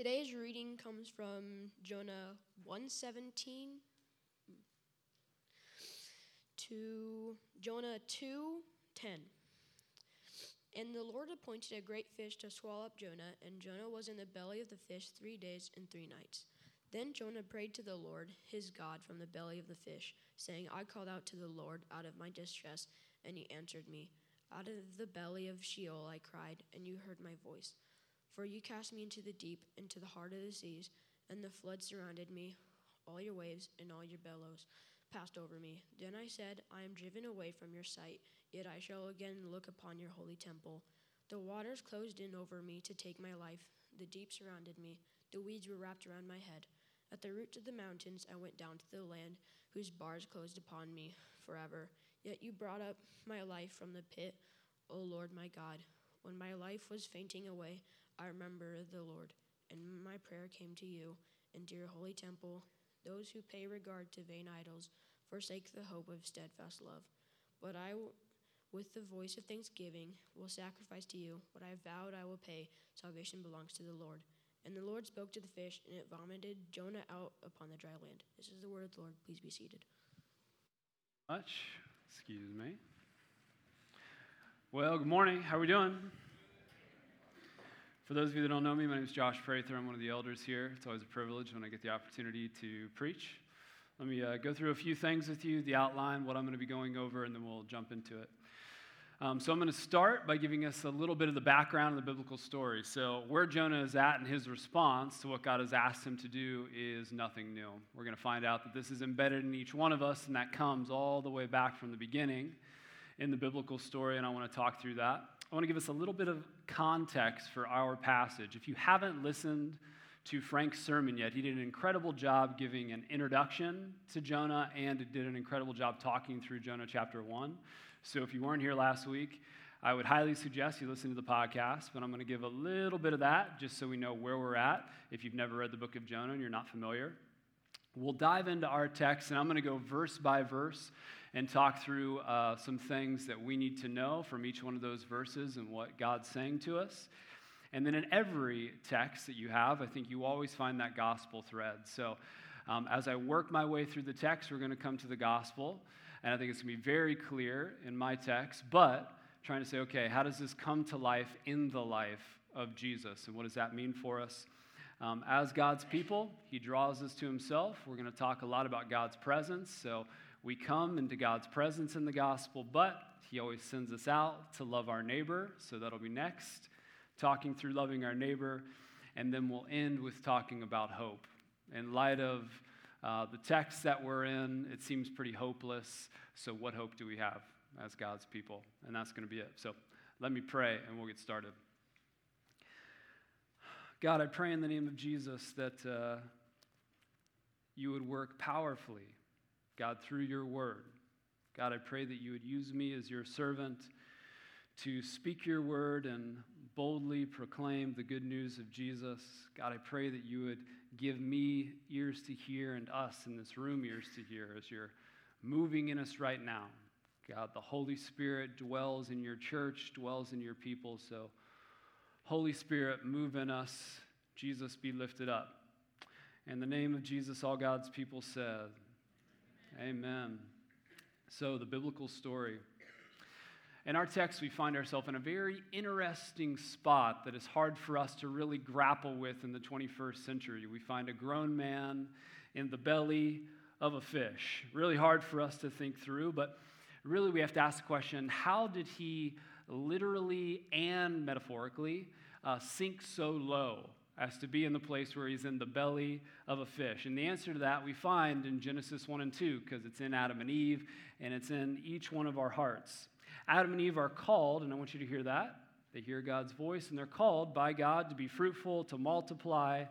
Today's reading comes from Jonah 117 to Jonah 2:10. And the Lord appointed a great fish to swallow up Jonah, and Jonah was in the belly of the fish 3 days and 3 nights. Then Jonah prayed to the Lord, his God, from the belly of the fish, saying, I called out to the Lord out of my distress, and he answered me. Out of the belly of Sheol I cried, and you heard my voice. For you cast me into the deep, into the heart of the seas, and the flood surrounded me. All your waves and all your billows passed over me. Then I said, I am driven away from your sight, yet I shall again look upon your holy temple. The waters closed in over me to take my life. The deep surrounded me. The weeds were wrapped around my head. At the roots of the mountains I went down to the land, whose bars closed upon me forever. Yet you brought up my life from the pit, O Lord my God. When my life was fainting away, I remember the Lord, and my prayer came to you, and to your holy temple. Those who pay regard to vain idols forsake the hope of steadfast love. But I, with the voice of thanksgiving, will sacrifice to you what I vowed I will pay. Salvation belongs to the Lord. And the Lord spoke to the fish, and it vomited Jonah out upon the dry land. This is the word of the Lord. Please be seated. Much. Excuse me. Well, good morning. How are we doing? For those of you that don't know me, my name is Josh Prather. I'm one of the elders here. It's always a privilege when I get the opportunity to preach. Let me uh, go through a few things with you, the outline, what I'm going to be going over, and then we'll jump into it. Um, so, I'm going to start by giving us a little bit of the background of the biblical story. So, where Jonah is at in his response to what God has asked him to do is nothing new. We're going to find out that this is embedded in each one of us, and that comes all the way back from the beginning in the biblical story, and I want to talk through that. I want to give us a little bit of context for our passage. If you haven't listened to Frank's sermon yet, he did an incredible job giving an introduction to Jonah and did an incredible job talking through Jonah chapter 1. So if you weren't here last week, I would highly suggest you listen to the podcast, but I'm going to give a little bit of that just so we know where we're at if you've never read the book of Jonah and you're not familiar. We'll dive into our text, and I'm going to go verse by verse and talk through uh, some things that we need to know from each one of those verses and what God's saying to us. And then in every text that you have, I think you always find that gospel thread. So um, as I work my way through the text, we're going to come to the gospel. And I think it's going to be very clear in my text, but trying to say, okay, how does this come to life in the life of Jesus? And what does that mean for us? Um, as God's people, He draws us to Himself. We're going to talk a lot about God's presence. So we come into God's presence in the gospel, but He always sends us out to love our neighbor. So that'll be next. Talking through loving our neighbor. And then we'll end with talking about hope. In light of uh, the text that we're in, it seems pretty hopeless. So, what hope do we have as God's people? And that's going to be it. So, let me pray and we'll get started. God, I pray in the name of Jesus that uh, you would work powerfully, God, through your word. God, I pray that you would use me as your servant to speak your word and boldly proclaim the good news of Jesus. God, I pray that you would give me ears to hear and us in this room ears to hear as you're moving in us right now. God, the Holy Spirit dwells in your church, dwells in your people. So, Holy Spirit, move in us. Jesus, be lifted up. In the name of Jesus, all God's people said, Amen. So, the biblical story. In our text, we find ourselves in a very interesting spot that is hard for us to really grapple with in the 21st century. We find a grown man in the belly of a fish. Really hard for us to think through, but really we have to ask the question how did he literally and metaphorically uh, sink so low as to be in the place where he's in the belly of a fish? And the answer to that we find in Genesis 1 and 2, because it's in Adam and Eve and it's in each one of our hearts. Adam and Eve are called, and I want you to hear that. They hear God's voice, and they're called by God to be fruitful, to multiply,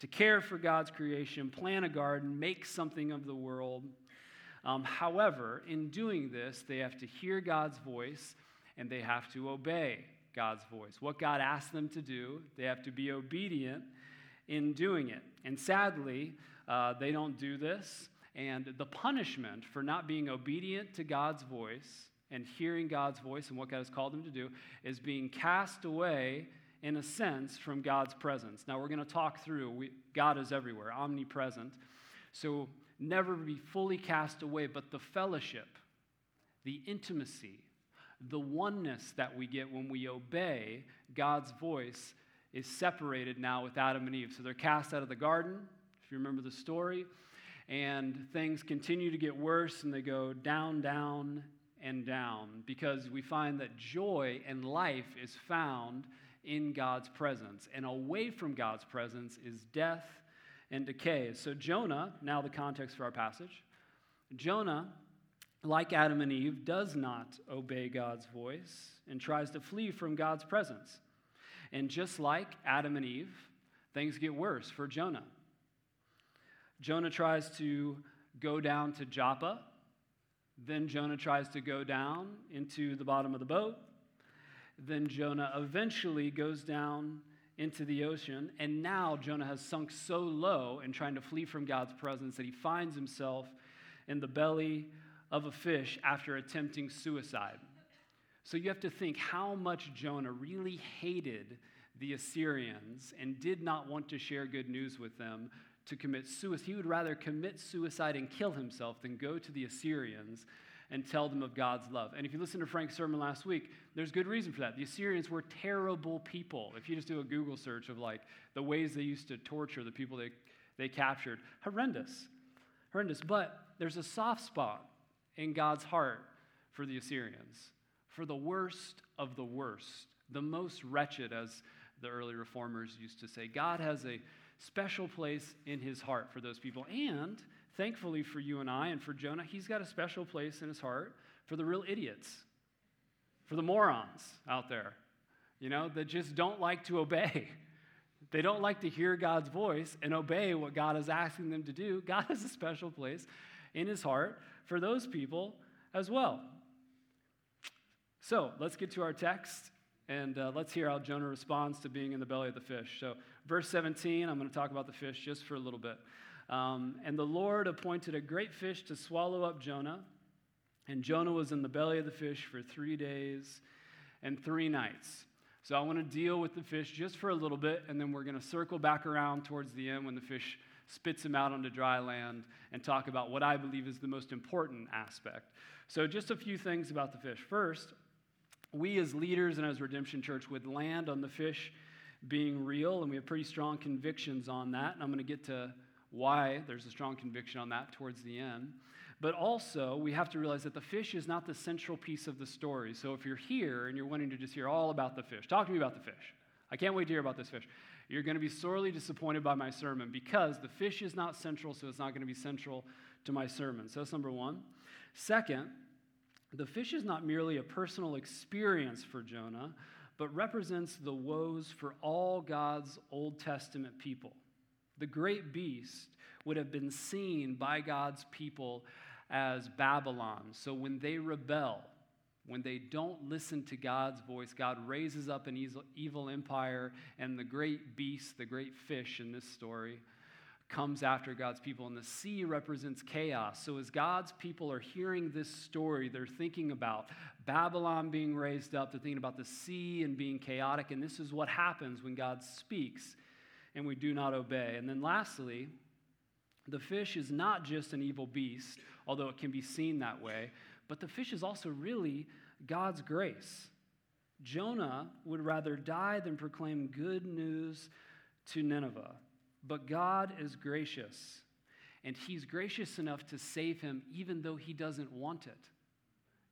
to care for God's creation, plant a garden, make something of the world. Um, however, in doing this, they have to hear God's voice and they have to obey God's voice. What God asks them to do, they have to be obedient in doing it. And sadly, uh, they don't do this. And the punishment for not being obedient to God's voice and hearing God's voice and what God has called them to do is being cast away in a sense, from God's presence. Now, we're going to talk through, we, God is everywhere, omnipresent. So, never be fully cast away, but the fellowship, the intimacy, the oneness that we get when we obey God's voice is separated now with Adam and Eve. So they're cast out of the garden, if you remember the story, and things continue to get worse and they go down, down, and down because we find that joy and life is found in God's presence. And away from God's presence is death and decay. So, Jonah, now the context for our passage, Jonah, like Adam and Eve, does not obey God's voice and tries to flee from God's presence. And just like Adam and Eve, things get worse for Jonah. Jonah tries to go down to Joppa. Then Jonah tries to go down into the bottom of the boat. Then Jonah eventually goes down into the ocean. And now Jonah has sunk so low in trying to flee from God's presence that he finds himself in the belly of a fish after attempting suicide. So you have to think how much Jonah really hated the Assyrians and did not want to share good news with them to commit suicide. He would rather commit suicide and kill himself than go to the Assyrians and tell them of God's love. And if you listen to Frank's sermon last week, there's good reason for that. The Assyrians were terrible people. If you just do a Google search of like the ways they used to torture the people they, they captured, horrendous. Horrendous. But there's a soft spot in God's heart for the Assyrians, for the worst of the worst, the most wretched, as the early reformers used to say. God has a special place in his heart for those people. And Thankfully for you and I and for Jonah, he's got a special place in his heart for the real idiots, for the morons out there, you know, that just don't like to obey. They don't like to hear God's voice and obey what God is asking them to do. God has a special place in his heart for those people as well. So let's get to our text and uh, let's hear how Jonah responds to being in the belly of the fish. So, verse 17, I'm going to talk about the fish just for a little bit. Um, and the Lord appointed a great fish to swallow up Jonah. And Jonah was in the belly of the fish for three days and three nights. So I want to deal with the fish just for a little bit, and then we're going to circle back around towards the end when the fish spits him out onto dry land and talk about what I believe is the most important aspect. So, just a few things about the fish. First, we as leaders and as Redemption Church would land on the fish being real, and we have pretty strong convictions on that. And I'm going to get to why there's a strong conviction on that towards the end. But also, we have to realize that the fish is not the central piece of the story. So if you're here and you're wanting to just hear all about the fish, talk to me about the fish. I can't wait to hear about this fish. You're going to be sorely disappointed by my sermon because the fish is not central, so it's not going to be central to my sermon. So that's number one. Second, the fish is not merely a personal experience for Jonah, but represents the woes for all God's Old Testament people. The great beast would have been seen by God's people as Babylon. So when they rebel, when they don't listen to God's voice, God raises up an evil empire, and the great beast, the great fish in this story, comes after God's people. And the sea represents chaos. So as God's people are hearing this story, they're thinking about Babylon being raised up, they're thinking about the sea and being chaotic. And this is what happens when God speaks and we do not obey. And then lastly, the fish is not just an evil beast, although it can be seen that way, but the fish is also really God's grace. Jonah would rather die than proclaim good news to Nineveh. But God is gracious, and He's gracious enough to save him even though he doesn't want it.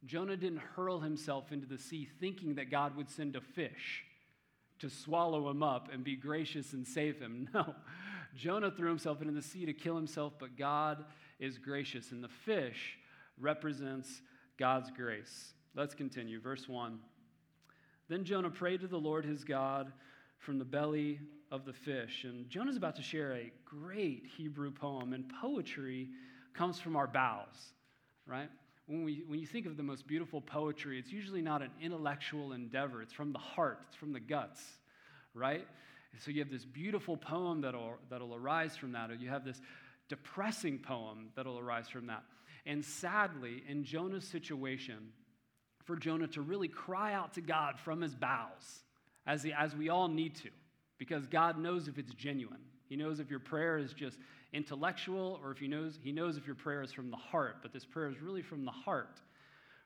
Jonah didn't hurl himself into the sea thinking that God would send a fish to swallow him up and be gracious and save him. No. Jonah threw himself into the sea to kill himself, but God is gracious, and the fish represents God's grace. Let's continue. Verse 1. Then Jonah prayed to the Lord his God from the belly of the fish. And Jonah's about to share a great Hebrew poem, and poetry comes from our bowels, right? when, we, when you think of the most beautiful poetry, it's usually not an intellectual endeavor. It's from the heart, it's from the guts, right? so you have this beautiful poem that'll, that'll arise from that, or you have this depressing poem that'll arise from that. And sadly, in Jonah's situation, for Jonah to really cry out to God from his bowels as, the, as we all need to, because God knows if it's genuine. He knows if your prayer is just intellectual or if he knows, he knows if your prayer is from the heart. But this prayer is really from the heart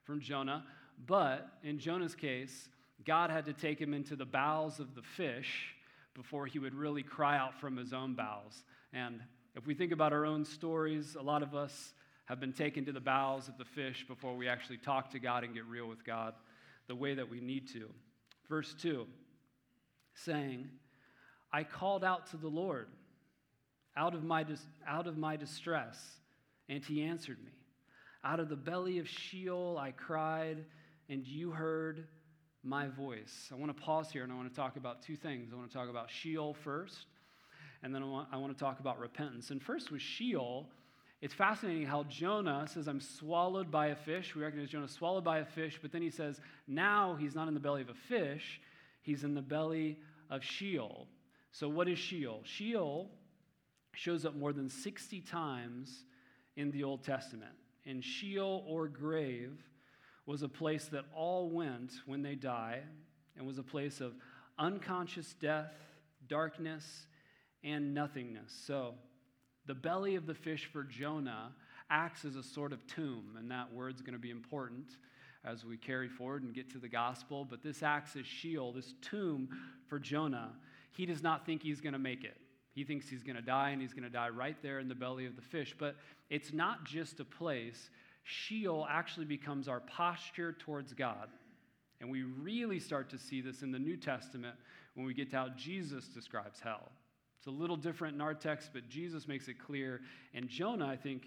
from Jonah. But in Jonah's case, God had to take him into the bowels of the fish before he would really cry out from his own bowels. And if we think about our own stories, a lot of us have been taken to the bowels of the fish before we actually talk to God and get real with God the way that we need to. Verse 2 saying, I called out to the Lord out of my, dis- out of my distress, and he answered me. Out of the belly of Sheol I cried, and you heard my voice. I want to pause here and I want to talk about two things. I want to talk about Sheol first, and then I want, I want to talk about repentance. And first was Sheol, it's fascinating how Jonah says, I'm swallowed by a fish. We recognize Jonah swallowed by a fish, but then he says, now he's not in the belly of a fish, he's in the belly of Sheol. So, what is Sheol? Sheol shows up more than 60 times in the Old Testament. And Sheol or grave was a place that all went when they die and was a place of unconscious death, darkness, and nothingness. So, the belly of the fish for Jonah acts as a sort of tomb, and that word's going to be important as we carry forward and get to the gospel. But this acts as Sheol, this tomb for Jonah. He does not think he's going to make it. He thinks he's going to die, and he's going to die right there in the belly of the fish. But it's not just a place. Sheol actually becomes our posture towards God. And we really start to see this in the New Testament when we get to how Jesus describes hell. It's a little different in our text, but Jesus makes it clear. And Jonah, I think,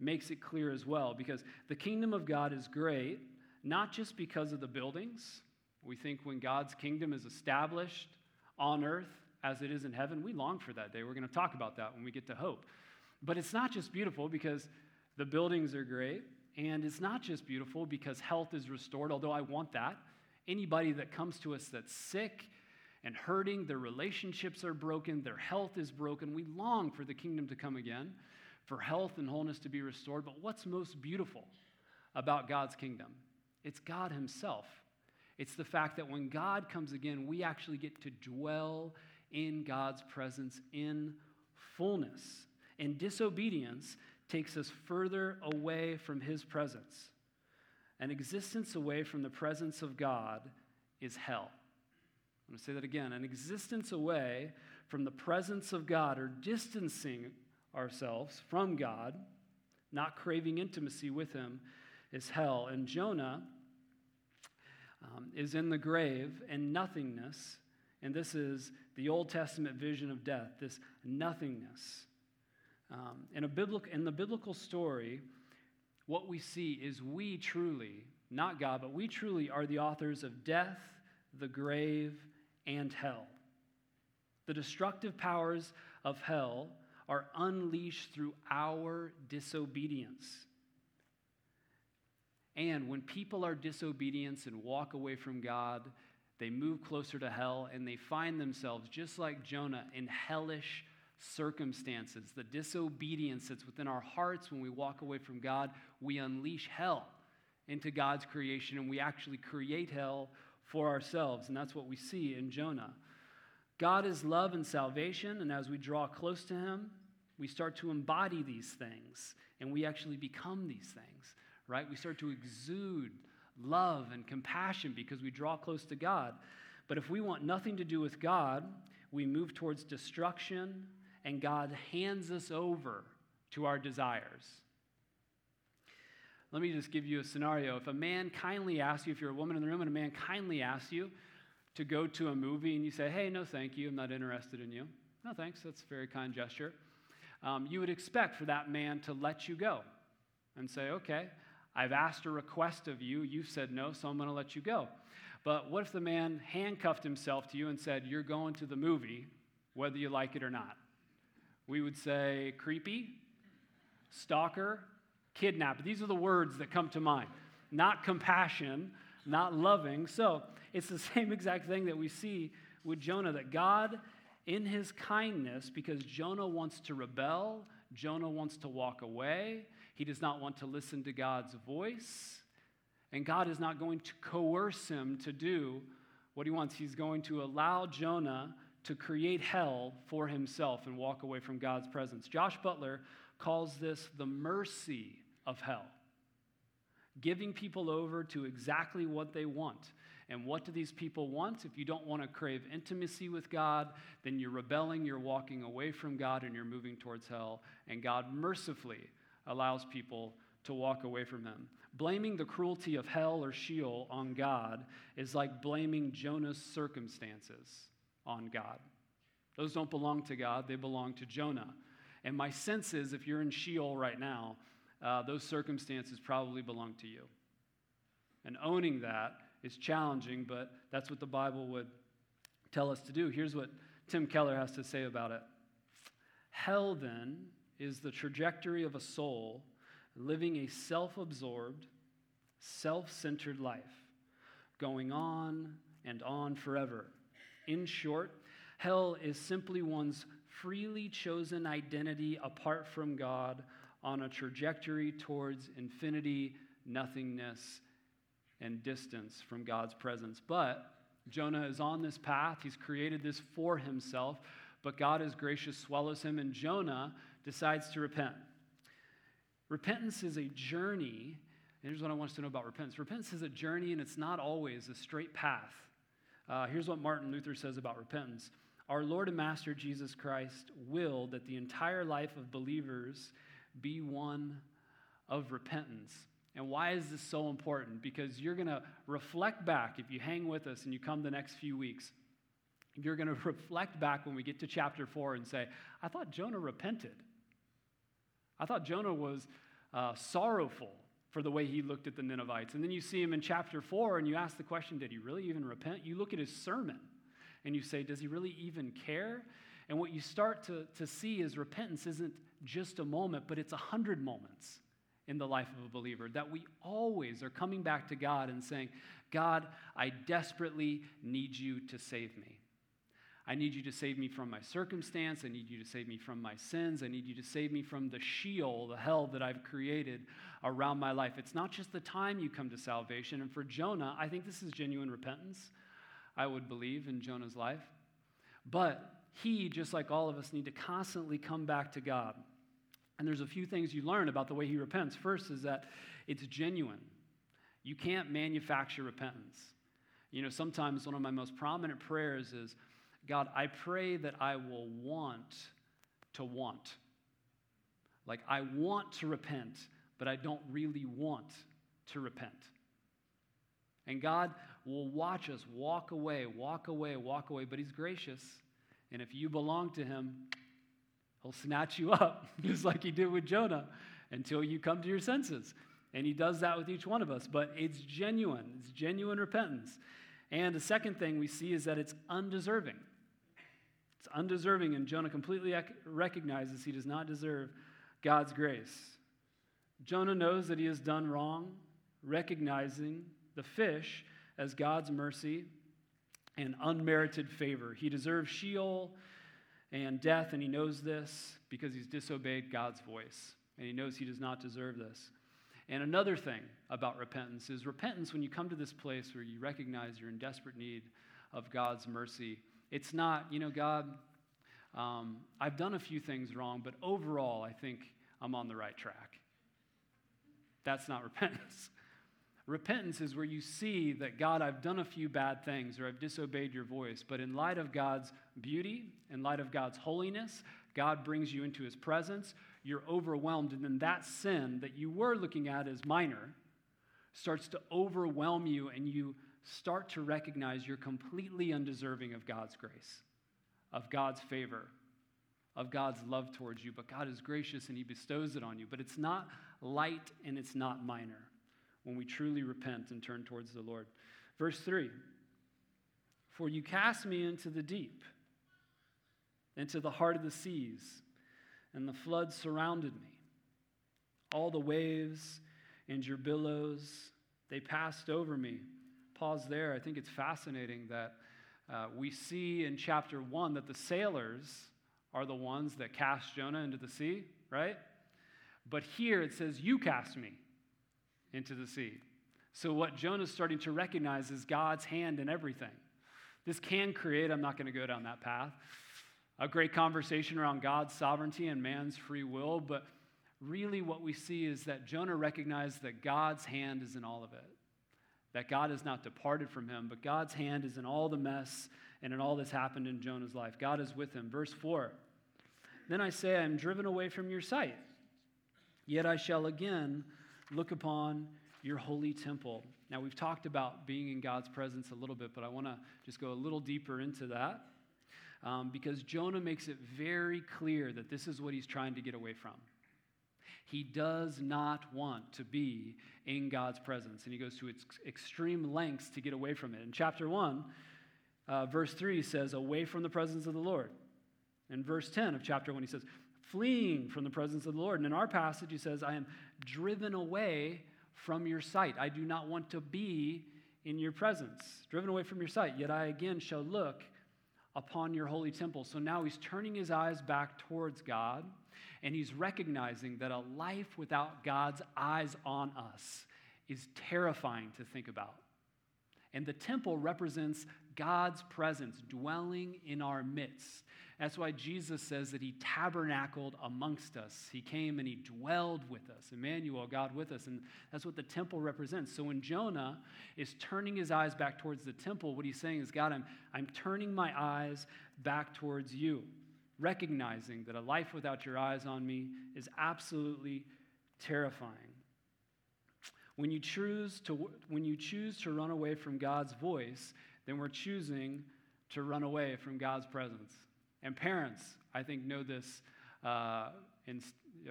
makes it clear as well because the kingdom of God is great, not just because of the buildings. We think when God's kingdom is established on earth as it is in heaven, we long for that day. We're going to talk about that when we get to hope. But it's not just beautiful because the buildings are great, and it's not just beautiful because health is restored, although I want that. Anybody that comes to us that's sick, and hurting, their relationships are broken, their health is broken. We long for the kingdom to come again, for health and wholeness to be restored. But what's most beautiful about God's kingdom? It's God Himself. It's the fact that when God comes again, we actually get to dwell in God's presence in fullness. And disobedience takes us further away from His presence. An existence away from the presence of God is hell. I'm going to say that again. An existence away from the presence of God or distancing ourselves from God, not craving intimacy with Him, is hell. And Jonah um, is in the grave and nothingness. And this is the Old Testament vision of death, this nothingness. Um, in, a biblical, in the biblical story, what we see is we truly, not God, but we truly are the authors of death, the grave, and hell. The destructive powers of hell are unleashed through our disobedience. And when people are disobedient and walk away from God, they move closer to hell and they find themselves, just like Jonah, in hellish circumstances. The disobedience that's within our hearts when we walk away from God, we unleash hell into God's creation and we actually create hell for ourselves. And that's what we see in Jonah. God is love and salvation, and as we draw close to Him, we start to embody these things, and we actually become these things, right? We start to exude love and compassion because we draw close to God. But if we want nothing to do with God, we move towards destruction, and God hands us over to our desires. Let me just give you a scenario. If a man kindly asks you, if you're a woman in the room and a man kindly asks you to go to a movie and you say, hey, no, thank you, I'm not interested in you. No, thanks, that's a very kind gesture. Um, you would expect for that man to let you go and say, okay, I've asked a request of you, you've said no, so I'm going to let you go. But what if the man handcuffed himself to you and said, You're going to the movie, whether you like it or not? We would say, Creepy, stalker, kidnapped. These are the words that come to mind. Not compassion, not loving. So it's the same exact thing that we see with Jonah that God, in his kindness, because Jonah wants to rebel, Jonah wants to walk away, he does not want to listen to God's voice, and God is not going to coerce him to do What he wants, he's going to allow Jonah to create hell for himself and walk away from God's presence. Josh Butler calls this the mercy of hell, giving people over to exactly what they want. And what do these people want? If you don't want to crave intimacy with God, then you're rebelling, you're walking away from God, and you're moving towards hell. And God mercifully allows people to walk away from Him. Blaming the cruelty of hell or Sheol on God is like blaming Jonah's circumstances on God. Those don't belong to God, they belong to Jonah. And my sense is if you're in Sheol right now, uh, those circumstances probably belong to you. And owning that is challenging, but that's what the Bible would tell us to do. Here's what Tim Keller has to say about it Hell, then, is the trajectory of a soul living a self absorbed, self centered life, going on and on forever. In short, hell is simply one's freely chosen identity apart from God on a trajectory towards infinity, nothingness, and distance from God's presence. But Jonah is on this path. He's created this for himself, but God is gracious, swallows him, and Jonah decides to repent. Repentance is a journey. And here's what I want us to know about repentance repentance is a journey, and it's not always a straight path. Uh, here's what Martin Luther says about repentance Our Lord and Master Jesus Christ willed that the entire life of believers be one of repentance. And why is this so important? Because you're going to reflect back, if you hang with us and you come the next few weeks, you're going to reflect back when we get to chapter 4 and say, I thought Jonah repented. I thought Jonah was uh, sorrowful for the way he looked at the Ninevites. And then you see him in chapter 4 and you ask the question, did he really even repent? You look at his sermon and you say, does he really even care? And what you start to, to see is repentance isn't just a moment, but it's a hundred moments in the life of a believer. That we always are coming back to God and saying, God, I desperately need you to save me. I need you to save me from my circumstance. I need you to save me from my sins. I need you to save me from the Sheol, the hell that I've created around my life. It's not just the time you come to salvation. And for Jonah, I think this is genuine repentance, I would believe, in Jonah's life. But he, just like all of us, need to constantly come back to God. And there's a few things you learn about the way he repents. First is that it's genuine. You can't manufacture repentance. You know, sometimes one of my most prominent prayers is God, I pray that I will want to want. Like, I want to repent, but I don't really want to repent. And God will watch us walk away, walk away, walk away, but He's gracious. And if you belong to Him, He'll snatch you up, just like he did with Jonah, until you come to your senses. And he does that with each one of us. But it's genuine, it's genuine repentance. And the second thing we see is that it's undeserving. It's undeserving, and Jonah completely recognizes he does not deserve God's grace. Jonah knows that he has done wrong, recognizing the fish as God's mercy and unmerited favor. He deserves Sheol and death, and he knows this because he's disobeyed God's voice, and he knows he does not deserve this. And another thing about repentance is repentance, when you come to this place where you recognize you're in desperate need of God's mercy, it's not, you know, God, um, I've done a few things wrong, but overall, I think I'm on the right track. That's not repentance. Repentance is where you see that, God, I've done a few bad things or I've disobeyed your voice, but in light of God's beauty, in light of God's holiness, God brings you into his presence. You're overwhelmed, and then that sin that you were looking at as minor starts to overwhelm you, and you start to recognize you're completely undeserving of God's grace, of God's favor, of God's love towards you. But God is gracious and he bestows it on you. But it's not light and it's not minor when we truly repent and turn towards the Lord. Verse 3 For you cast me into the deep, into the heart of the seas, and the flood surrounded me. All the waves and your billows, they passed over me. Pause there. I think it's fascinating that uh, we see in chapter 1 that the sailors are the ones that cast Jonah into the sea, right? But here it says, You cast me into the sea. So, what Jonah's starting to recognize is God's hand in everything. This can create, I'm not going to go down that path, a great conversation around God's sovereignty and man's free will, but really what we see is that Jonah recognized that God's hand is in all of it. That God has not departed from him, but God's hand is in all the mess and in all that's happened in Jonah's life. God is with him. Verse 4 Then I say, I am driven away from your sight, yet I shall again look upon your holy temple. Now, we've talked about being in God's presence a little bit, but I want to just go a little deeper into that um, because Jonah makes it very clear that this is what he's trying to get away from. He does not want to be in God's presence, and he goes to its extreme lengths to get away from it. In chapter 1, uh, verse 3 says, Away from the presence of the Lord. In verse 10 of chapter 1, he says, Fleeing from the presence of the Lord. And in our passage, he says, I am driven away from your sight. I do not want to be in your presence, driven away from your sight. Yet I again shall look upon your holy temple. So now he's turning his eyes back towards God, and he's recognizing that a life without God's eyes on us is terrifying to think about. And the temple represents God's presence dwelling in our midst. That's why Jesus says that he tabernacled amongst us. He came and he dwelled with us. Emmanuel, God with us. And that's what the temple represents. So when Jonah is turning his eyes back towards the temple, what he's saying is, God, I'm, I'm turning my eyes back towards you, recognizing that a life without your eyes on me is absolutely terrifying. When you choose to, when you choose to run away from God's voice, then we're choosing to run away from God's presence. And parents, I think, know this. Uh, and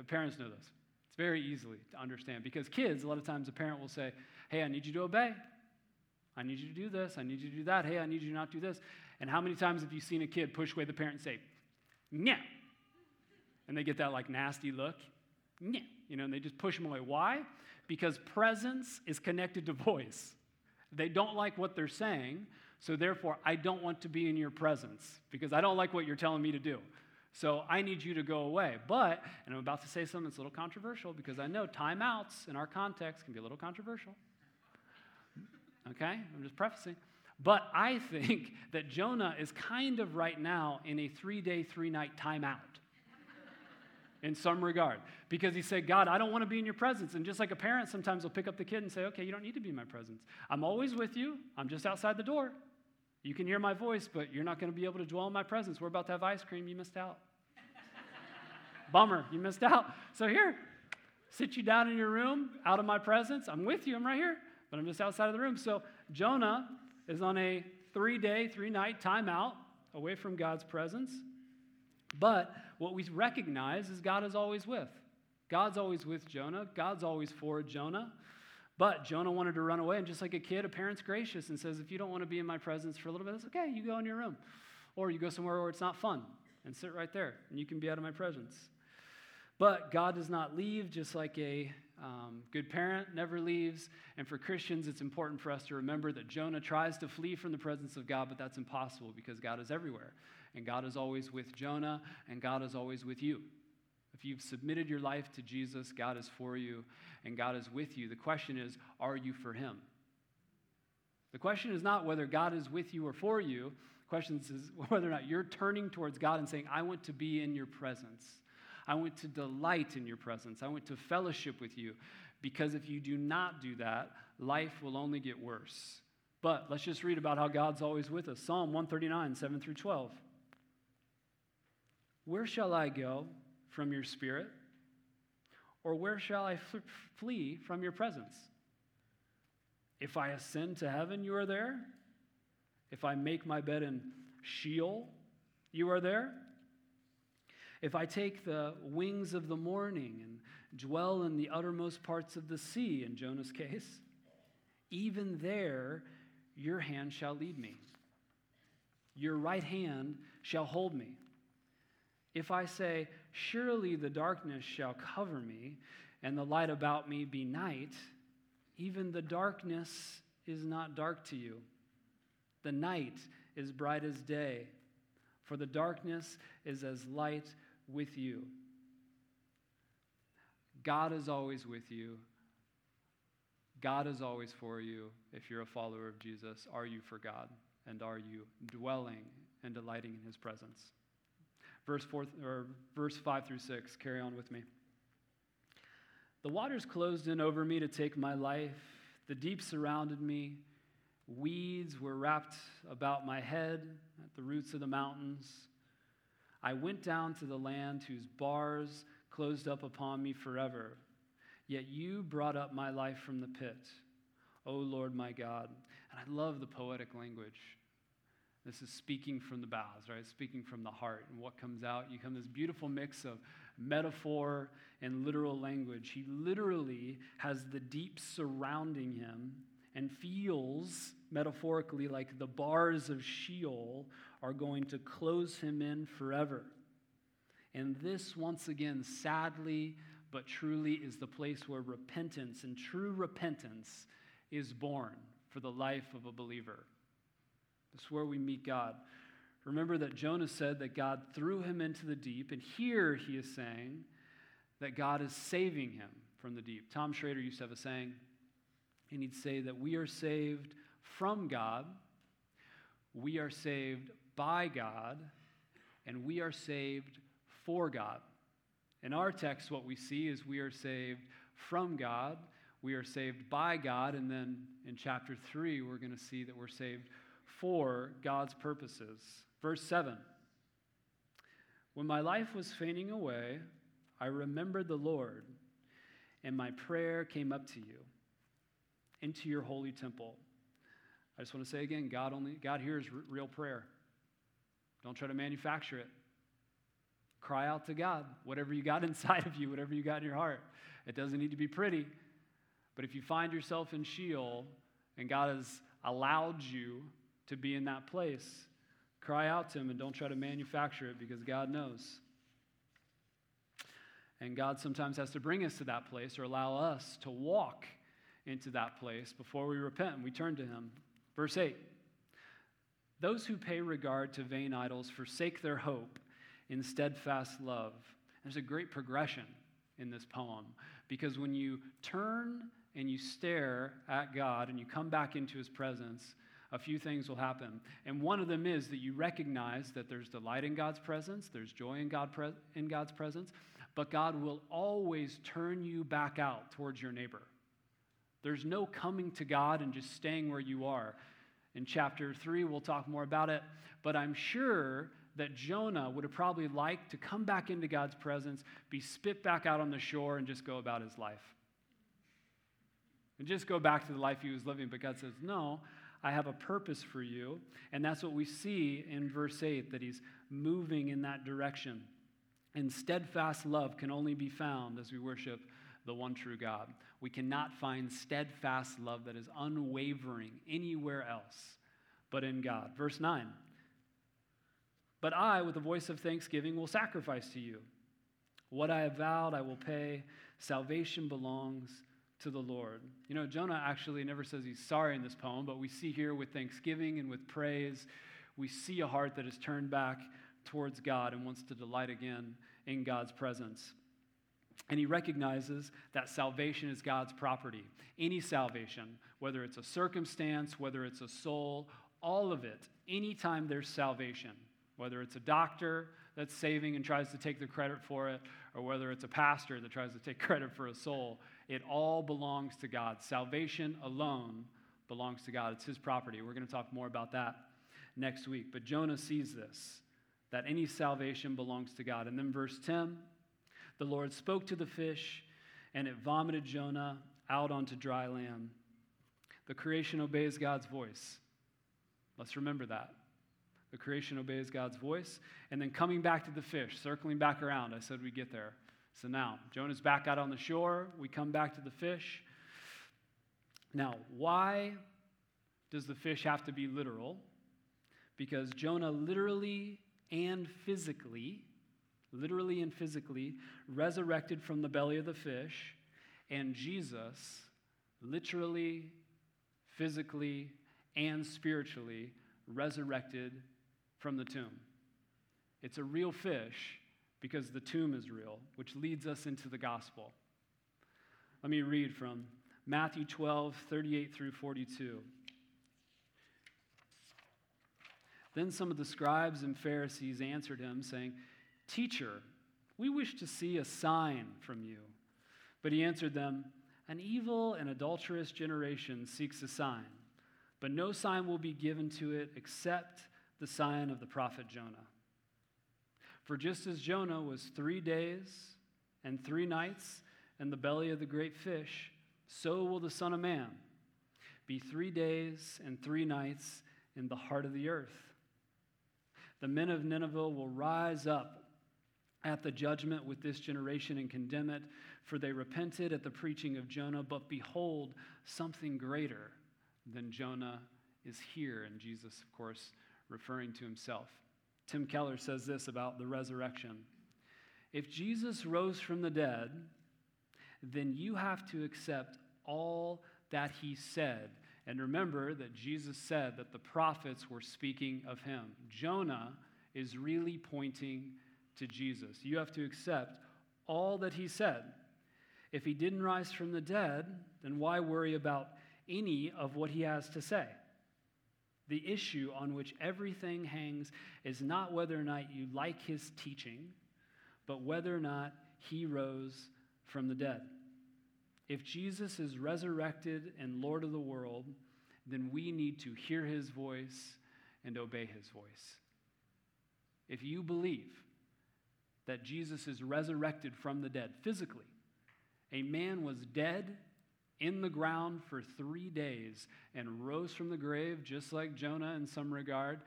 parents know this. It's very easily to understand because kids, a lot of times, a parent will say, Hey, I need you to obey. I need you to do this. I need you to do that. Hey, I need you to not do this. And how many times have you seen a kid push away the parent and say, Yeah? And they get that like nasty look. Yeah. You know, and they just push them away. Why? Because presence is connected to voice. They don't like what they're saying, so therefore, I don't want to be in your presence because I don't like what you're telling me to do. So I need you to go away. But, and I'm about to say something that's a little controversial because I know timeouts in our context can be a little controversial. Okay? I'm just prefacing. But I think that Jonah is kind of right now in a three day, three night timeout in some regard because he said, God, I don't want to be in your presence. And just like a parent sometimes will pick up the kid and say, Okay, you don't need to be in my presence. I'm always with you, I'm just outside the door. You can hear my voice, but you're not going to be able to dwell in my presence. We're about to have ice cream. You missed out. Bummer, you missed out. So here, sit you down in your room, out of my presence. I'm with you. I'm right here, but I'm just outside of the room. So Jonah is on a three day, three night timeout away from God's presence. But what we recognize is God is always with. God's always with Jonah. God's always for Jonah. But Jonah wanted to run away, and just like a kid, a parent's gracious and says, If you don't want to be in my presence for a little bit, it's okay. You go in your room. Or you go somewhere where it's not fun and sit right there, and you can be out of my presence. But God does not leave, just like a um, good parent never leaves. And for Christians, it's important for us to remember that Jonah tries to flee from the presence of God, but that's impossible because God is everywhere. And God is always with Jonah, and God is always with you. If you've submitted your life to Jesus, God is for you and God is with you. The question is, are you for Him? The question is not whether God is with you or for you. The question is whether or not you're turning towards God and saying, I want to be in your presence. I want to delight in your presence. I want to fellowship with you. Because if you do not do that, life will only get worse. But let's just read about how God's always with us. Psalm 139, 7 through 12. Where shall I go? from your spirit? Or where shall I flee from your presence? If I ascend to heaven, you are there. If I make my bed in Sheol, you are there. If I take the wings of the morning and dwell in the uttermost parts of the sea, in Jonah's case, even there your hand shall lead me. Your right hand shall hold me. If I say, Surely the darkness shall cover me, and the light about me be night, even the darkness is not dark to you. The night is bright as day, for the darkness is as light with you. God is always with you. God is always for you if you're a follower of Jesus. Are you for God? And are you dwelling and delighting in his presence? Verse, four, or verse 5 through 6, carry on with me. The waters closed in over me to take my life, the deep surrounded me. Weeds were wrapped about my head at the roots of the mountains. I went down to the land whose bars closed up upon me forever. Yet you brought up my life from the pit, O Lord my God. And I love the poetic language. This is speaking from the bowels, right? Speaking from the heart. And what comes out, you come this beautiful mix of metaphor and literal language. He literally has the deep surrounding him and feels metaphorically like the bars of Sheol are going to close him in forever. And this, once again, sadly but truly, is the place where repentance and true repentance is born for the life of a believer. This is where we meet God. Remember that Jonah said that God threw him into the deep, and here he is saying that God is saving him from the deep. Tom Schrader used to have a saying, and he'd say that we are saved from God, we are saved by God, and we are saved for God. In our text, what we see is we are saved from God, we are saved by God, and then in chapter 3, we're going to see that we're saved for God's purposes. Verse 7 When my life was fading away, I remembered the Lord, and my prayer came up to you into your holy temple. I just want to say again, God only God hears r- real prayer. Don't try to manufacture it. Cry out to God, whatever you got inside of you, whatever you got in your heart. It doesn't need to be pretty. But if you find yourself in Sheol and God has allowed you to be in that place, cry out to Him and don't try to manufacture it because God knows. And God sometimes has to bring us to that place or allow us to walk into that place before we repent and we turn to Him. Verse 8 Those who pay regard to vain idols forsake their hope in steadfast love. There's a great progression in this poem because when you turn and you stare at God and you come back into His presence, a few things will happen. And one of them is that you recognize that there's delight in God's presence, there's joy in, God pre- in God's presence, but God will always turn you back out towards your neighbor. There's no coming to God and just staying where you are. In chapter 3, we'll talk more about it, but I'm sure that Jonah would have probably liked to come back into God's presence, be spit back out on the shore, and just go about his life. And just go back to the life he was living. But God says, No, I have a purpose for you. And that's what we see in verse 8, that he's moving in that direction. And steadfast love can only be found as we worship the one true God. We cannot find steadfast love that is unwavering anywhere else but in God. Verse 9 But I, with a voice of thanksgiving, will sacrifice to you. What I have vowed, I will pay. Salvation belongs to the Lord. You know, Jonah actually never says he's sorry in this poem, but we see here with thanksgiving and with praise, we see a heart that is turned back towards God and wants to delight again in God's presence. And he recognizes that salvation is God's property. Any salvation, whether it's a circumstance, whether it's a soul, all of it, anytime there's salvation, whether it's a doctor that's saving and tries to take the credit for it, or whether it's a pastor that tries to take credit for a soul, it all belongs to God. Salvation alone belongs to God, it's His property. We're going to talk more about that next week. But Jonah sees this that any salvation belongs to God. And then verse 10 the Lord spoke to the fish, and it vomited Jonah out onto dry land. The creation obeys God's voice. Let's remember that. The creation obeys God's voice. And then coming back to the fish, circling back around, I said we get there. So now, Jonah's back out on the shore. We come back to the fish. Now, why does the fish have to be literal? Because Jonah literally and physically literally and physically, resurrected from the belly of the fish, and Jesus, literally, physically, and spiritually, resurrected from the tomb. It's a real fish because the tomb is real, which leads us into the gospel. Let me read from Matthew 12, 38 through 42. Then some of the scribes and Pharisees answered him, saying, Teacher, we wish to see a sign from you. But he answered them, An evil and adulterous generation seeks a sign, but no sign will be given to it except the sign of the prophet Jonah. For just as Jonah was three days and three nights in the belly of the great fish, so will the Son of Man be three days and three nights in the heart of the earth. The men of Nineveh will rise up at the judgment with this generation and condemn it, for they repented at the preaching of Jonah. But behold, something greater than Jonah is here. And Jesus, of course, referring to himself. Tim Keller says this about the resurrection If Jesus rose from the dead, then you have to accept all that he said. And remember that Jesus said that the prophets were speaking of him. Jonah is really pointing to Jesus. You have to accept all that he said. If he didn't rise from the dead, then why worry about any of what he has to say? The issue on which everything hangs is not whether or not you like his teaching, but whether or not he rose from the dead. If Jesus is resurrected and Lord of the world, then we need to hear his voice and obey his voice. If you believe that Jesus is resurrected from the dead physically, a man was dead in the ground for three days and rose from the grave, just like Jonah in some regard,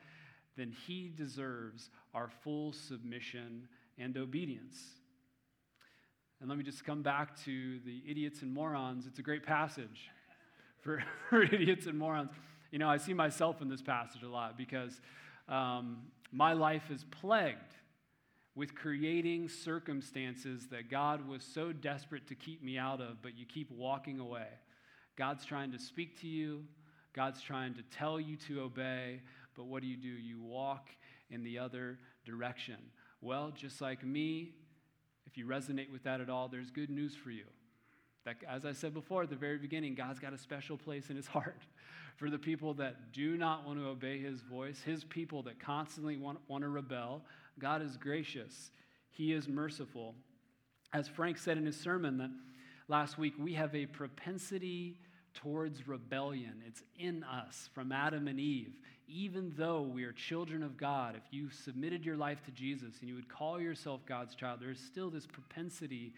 then he deserves our full submission and obedience. And let me just come back to the idiots and morons. It's a great passage for, for idiots and morons. You know, I see myself in this passage a lot because um, my life is plagued with creating circumstances that God was so desperate to keep me out of, but you keep walking away. God's trying to speak to you, God's trying to tell you to obey, but what do you do? You walk in the other direction. Well, just like me, if you resonate with that at all, there's good news for you. That, as I said before at the very beginning, God's got a special place in his heart for the people that do not want to obey his voice, his people that constantly want, want to rebel, God is gracious, He is merciful. As Frank said in his sermon that last week, we have a propensity towards rebellion. It's in us from Adam and Eve. Even though we are children of God, if you submitted your life to Jesus and you would call yourself God's child, there is still this propensity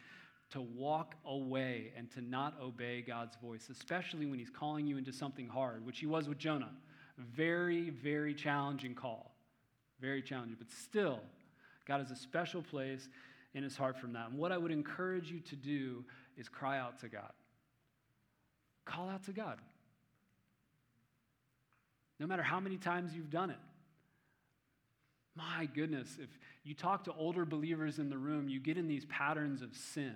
to walk away and to not obey God's voice, especially when He's calling you into something hard, which He was with Jonah. Very, very challenging call. Very challenging. But still, God has a special place in his heart from that. And what I would encourage you to do is cry out to God. Call out to God. No matter how many times you've done it. My goodness, if you talk to older believers in the room, you get in these patterns of sin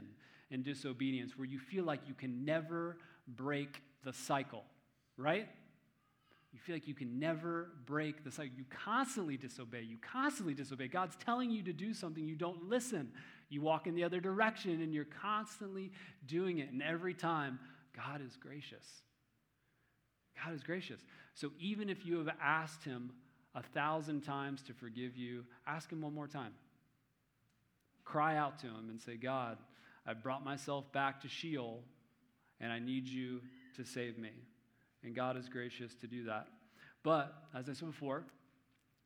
and disobedience where you feel like you can never break the cycle, right? You feel like you can never break the cycle. You constantly disobey. You constantly disobey. God's telling you to do something, you don't listen. You walk in the other direction and you're constantly doing it. And every time, God is gracious. God is gracious. So even if you have asked Him a thousand times to forgive you, ask Him one more time. Cry out to Him and say, God, I've brought myself back to Sheol and I need you to save me and God is gracious to do that. But, as I said before,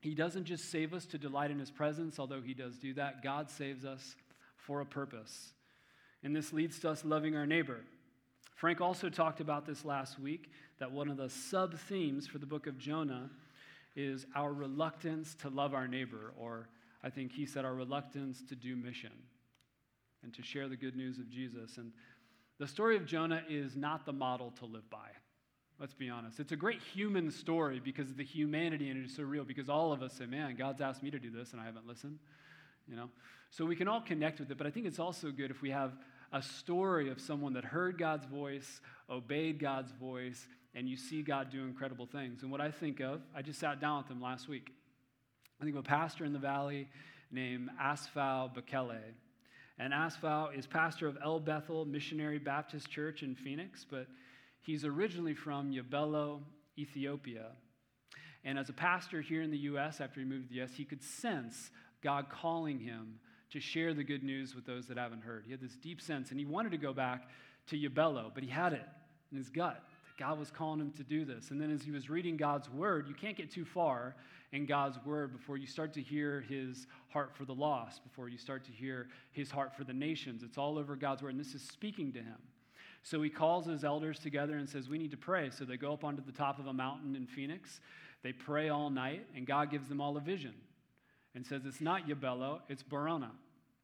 He doesn't just save us to delight in His presence, although He does do that. God saves us for a purpose. And this leads to us loving our neighbor. Frank also talked about this last week that one of the sub themes for the book of Jonah is our reluctance to love our neighbor, or I think he said our reluctance to do mission and to share the good news of Jesus. And the story of Jonah is not the model to live by. Let's be honest. It's a great human story because the humanity in it is so real. Because all of us say, man, God's asked me to do this and I haven't listened. You know? So we can all connect with it, but I think it's also good if we have a story of someone that heard God's voice, obeyed God's voice, and you see God do incredible things. And what I think of, I just sat down with them last week. I think of a pastor in the valley named Asfau Bekele. And Asfau is pastor of El Bethel Missionary Baptist Church in Phoenix, but He's originally from Yabelo, Ethiopia. And as a pastor here in the U.S., after he moved to the U.S., he could sense God calling him to share the good news with those that haven't heard. He had this deep sense, and he wanted to go back to Yabelo, but he had it in his gut that God was calling him to do this. And then as he was reading God's word, you can't get too far in God's word before you start to hear his heart for the lost, before you start to hear his heart for the nations. It's all over God's word, and this is speaking to him. So he calls his elders together and says, We need to pray. So they go up onto the top of a mountain in Phoenix. They pray all night, and God gives them all a vision and says, It's not Yabelo, it's Borana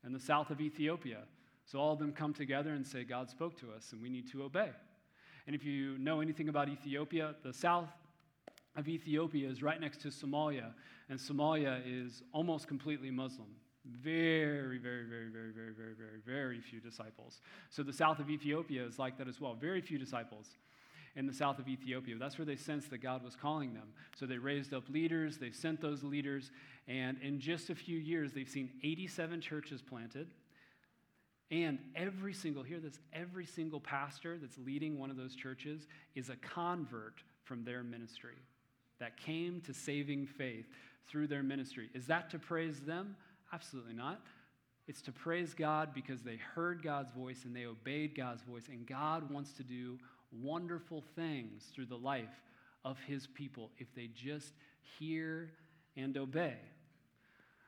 in the south of Ethiopia. So all of them come together and say, God spoke to us, and we need to obey. And if you know anything about Ethiopia, the south of Ethiopia is right next to Somalia, and Somalia is almost completely Muslim. Very, very, very, very, very, very, very, very few disciples. So the south of Ethiopia is like that as well. Very few disciples in the south of Ethiopia. That's where they sensed that God was calling them. So they raised up leaders, they sent those leaders, and in just a few years, they've seen 87 churches planted. And every single, hear this, every single pastor that's leading one of those churches is a convert from their ministry that came to saving faith through their ministry. Is that to praise them? Absolutely not. It's to praise God because they heard God's voice and they obeyed God's voice. And God wants to do wonderful things through the life of his people if they just hear and obey.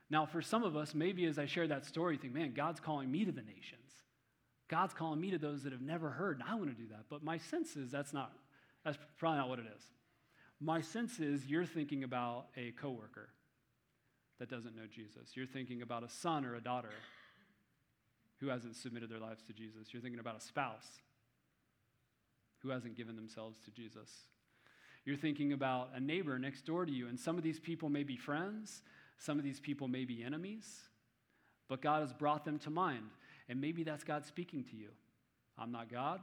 Now, for some of us, maybe as I share that story, you think, man, God's calling me to the nations. God's calling me to those that have never heard, and I want to do that. But my sense is that's not, that's probably not what it is. My sense is you're thinking about a coworker that doesn't know Jesus. You're thinking about a son or a daughter who hasn't submitted their lives to Jesus. You're thinking about a spouse who hasn't given themselves to Jesus. You're thinking about a neighbor next door to you, and some of these people may be friends, some of these people may be enemies, but God has brought them to mind. And maybe that's God speaking to you. I'm not God,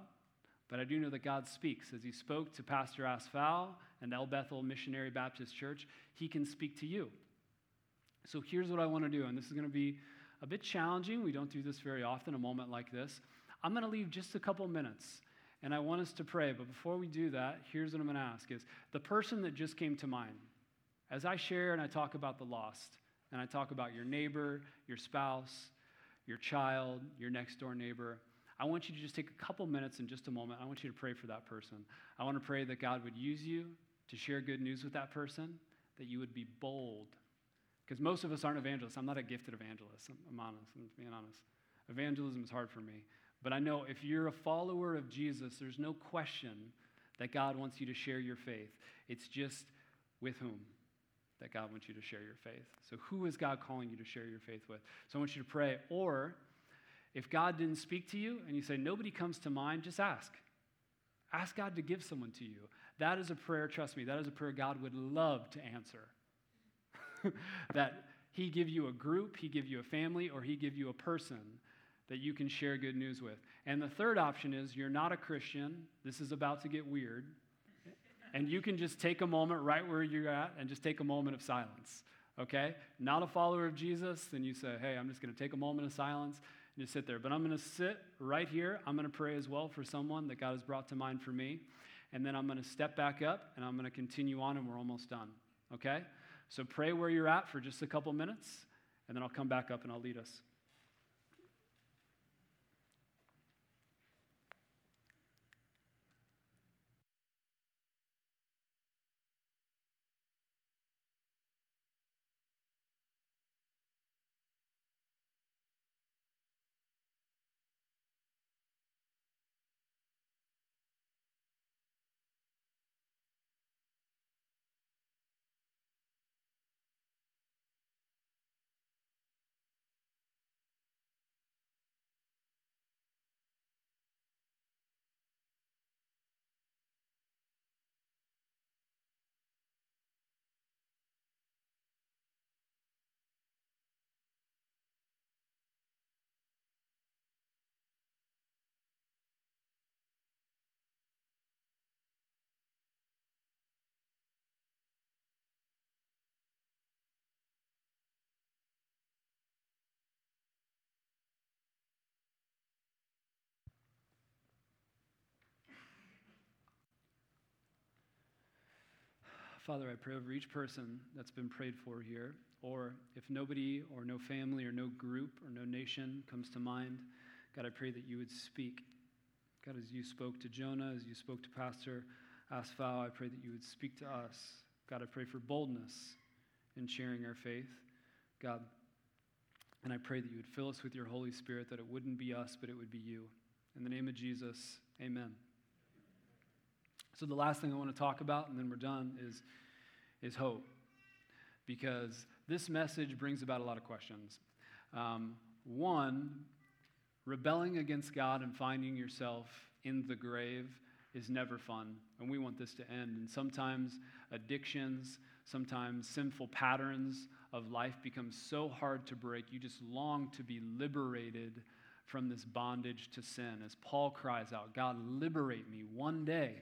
but I do know that God speaks. As He spoke to Pastor Asfal and El Bethel Missionary Baptist Church, He can speak to you. So here's what I want to do, and this is going to be a bit challenging. We don't do this very often, a moment like this. I'm going to leave just a couple minutes, and I want us to pray. But before we do that, here's what I'm going to ask is the person that just came to mind, as I share and I talk about the lost, and I talk about your neighbor, your spouse, your child, your next door neighbor, I want you to just take a couple minutes in just a moment. I want you to pray for that person. I want to pray that God would use you to share good news with that person, that you would be bold. Because most of us aren't evangelists. I'm not a gifted evangelist. I'm, I'm honest. I'm being honest. Evangelism is hard for me. But I know if you're a follower of Jesus, there's no question that God wants you to share your faith. It's just with whom that God wants you to share your faith. So, who is God calling you to share your faith with? So, I want you to pray. Or, if God didn't speak to you and you say, nobody comes to mind, just ask. Ask God to give someone to you. That is a prayer, trust me, that is a prayer God would love to answer. that He give you a group, He give you a family, or He give you a person that you can share good news with. And the third option is you're not a Christian. This is about to get weird. And you can just take a moment right where you're at and just take a moment of silence. Okay? Not a follower of Jesus, then you say, hey, I'm just going to take a moment of silence and just sit there. But I'm going to sit right here. I'm going to pray as well for someone that God has brought to mind for me. And then I'm going to step back up and I'm going to continue on, and we're almost done. Okay? So pray where you're at for just a couple minutes, and then I'll come back up and I'll lead us. Father, I pray over each person that's been prayed for here, or if nobody or no family or no group or no nation comes to mind, God, I pray that you would speak. God, as you spoke to Jonah, as you spoke to Pastor Asfal, I pray that you would speak to us. God, I pray for boldness in sharing our faith. God, and I pray that you would fill us with your Holy Spirit, that it wouldn't be us, but it would be you. In the name of Jesus, amen. So, the last thing I want to talk about, and then we're done, is, is hope. Because this message brings about a lot of questions. Um, one, rebelling against God and finding yourself in the grave is never fun, and we want this to end. And sometimes addictions, sometimes sinful patterns of life become so hard to break, you just long to be liberated from this bondage to sin. As Paul cries out, God, liberate me one day.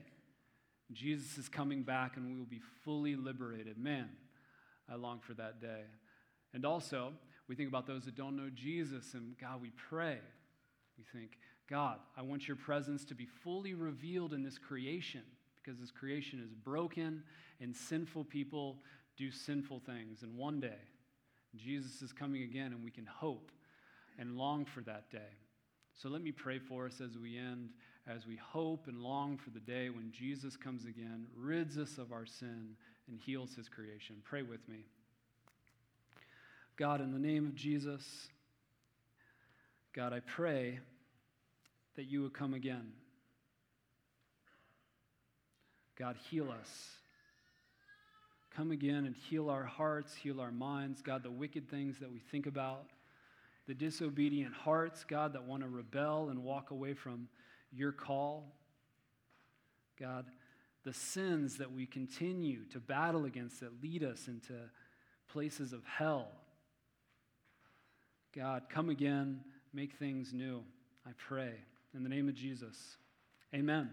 Jesus is coming back and we will be fully liberated. Man, I long for that day. And also, we think about those that don't know Jesus, and God, we pray. We think, God, I want your presence to be fully revealed in this creation because this creation is broken and sinful people do sinful things. And one day, Jesus is coming again, and we can hope and long for that day. So let me pray for us as we end as we hope and long for the day when Jesus comes again, rids us of our sin, and heals his creation. Pray with me. God, in the name of Jesus, God, I pray that you would come again. God, heal us. Come again and heal our hearts, heal our minds. God, the wicked things that we think about, the disobedient hearts, God, that want to rebel and walk away from your call. God, the sins that we continue to battle against that lead us into places of hell. God, come again, make things new. I pray. In the name of Jesus, amen.